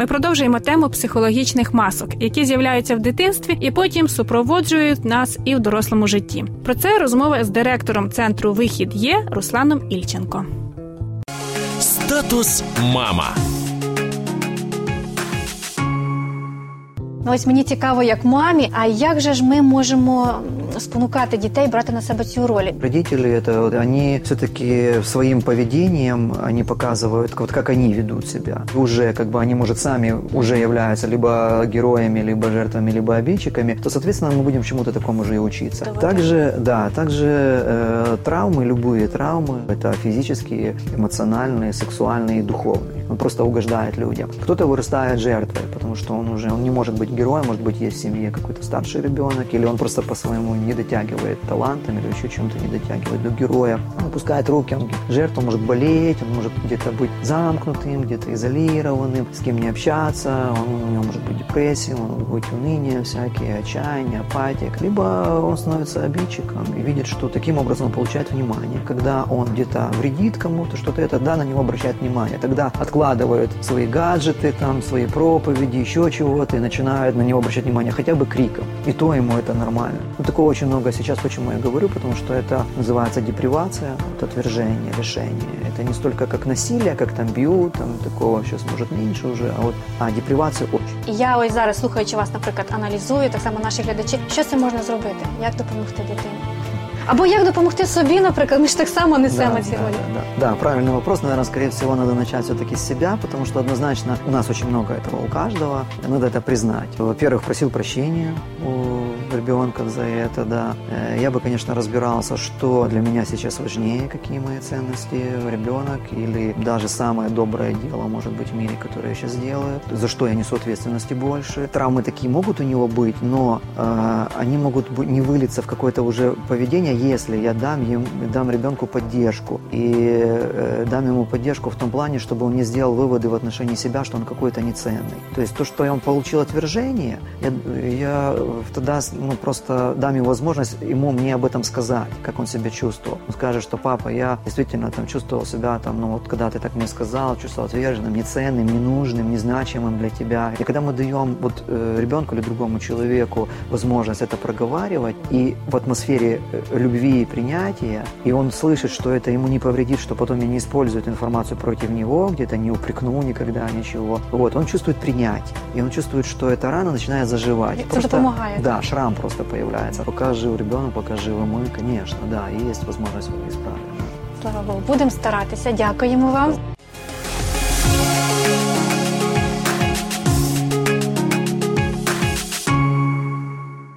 Ми продовжуємо тему психологічних масок, які з'являються в дитинстві і потім супроводжують нас і в дорослому житті. Про це розмова з директором центру Вихід є Русланом Ільченко. Статус мама. Ну, ось мені цікаво, як мамі, а як же ж ми можемо спонукати дітей брати на себе цю роль? Родители это вот, они все-таки своим поведением они показывают, вот как они ведут себя. Уже как бы они, может, сами уже являются либо героями, либо жертвами, либо обидчиками, то, соответственно, мы будем чему-то такому же и учиться. Давай. Также, да, также э, травмы, любые травмы, это физические, эмоциональные, сексуальные и духовные. Он просто угождает людям. Кто-то вырастает жертвой, потому что он уже он не может быть героем, может быть, есть в семье какой-то старший ребенок, или он просто по-своему не дотягивает талантом, или еще чем-то не дотягивает до героя. Он опускает руки, он жертва может болеть, он может где-то быть замкнутым, где-то изолированным, с кем не общаться, он, у него может быть депрессия, он может быть уныние всякие, отчаяние, апатия. Либо он становится обидчиком и видит, что таким образом он получает внимание. Когда он где-то вредит кому-то, что-то это, да, на него обращает внимание. Тогда откладывают свои гаджеты, там, свои проповеди, еще чего-то, и начинают на него обращать внимание хотя бы криком. И то ему это нормально. Ну, такого очень много сейчас. Почему я говорю? Потому что это называется депривация, вот, отвержение, решение. Это не столько как насилие, как там бьют, там такого сейчас может меньше уже, а вот а депривация очень. І я ось зараз, слухаючи вас, наприклад, аналізую, так само наші глядачі, що це можна зробити? Як допомогти дитині? Або як допомогти собі, наприклад, ми ж так само несемо Да, ці да, ролі. да, да. Да, правильный вопрос. Наверное, скорее всего, надо начать все-таки с себя, потому что однозначно у нас очень много этого у каждого. Надо это признать. Во-первых, просил прощения у ребенка за это, да. Э, Я бы, конечно, разбирался, что для меня сейчас важнее, какие мои ценности, ребенок или даже самое доброе дело, может быть, в мире, которое я сейчас делаю, за что я несу ответственности больше. Травмы такие могут у него быть, но э, они могут не вылиться в какое-то уже поведение, если я дам, ем, дам ребенку поддержку и э, дам ему поддержку в том плане, чтобы он не сделал выводы в отношении себя, что он какой-то неценный. То есть то, что он получил отвержение, я, я тогда ну, просто дам ему возможность ему мне об этом сказать, как он себя чувствовал. Он скажет, что папа, я действительно там чувствовал себя там, ну вот когда ты так мне сказал, чувствовал отверженным, неценным, ненужным, незначимым для тебя. И когда мы даем вот э, ребенку или другому человеку возможность это проговаривать, и в атмосфере э, любви и принятия, и он слышит, что это ему не повредит, что потом я не используют информацию против него, где-то не упрекну никогда ничего. Вот, он чувствует принятие, и он чувствует, что эта рана начинает заживать. Это помогает. Да, шрам просто появляется. Пока жив ребенок, пока живы мы, конечно, да, и есть возможность его исправить. Слава Богу, будемо старатися. Дякуємо вам.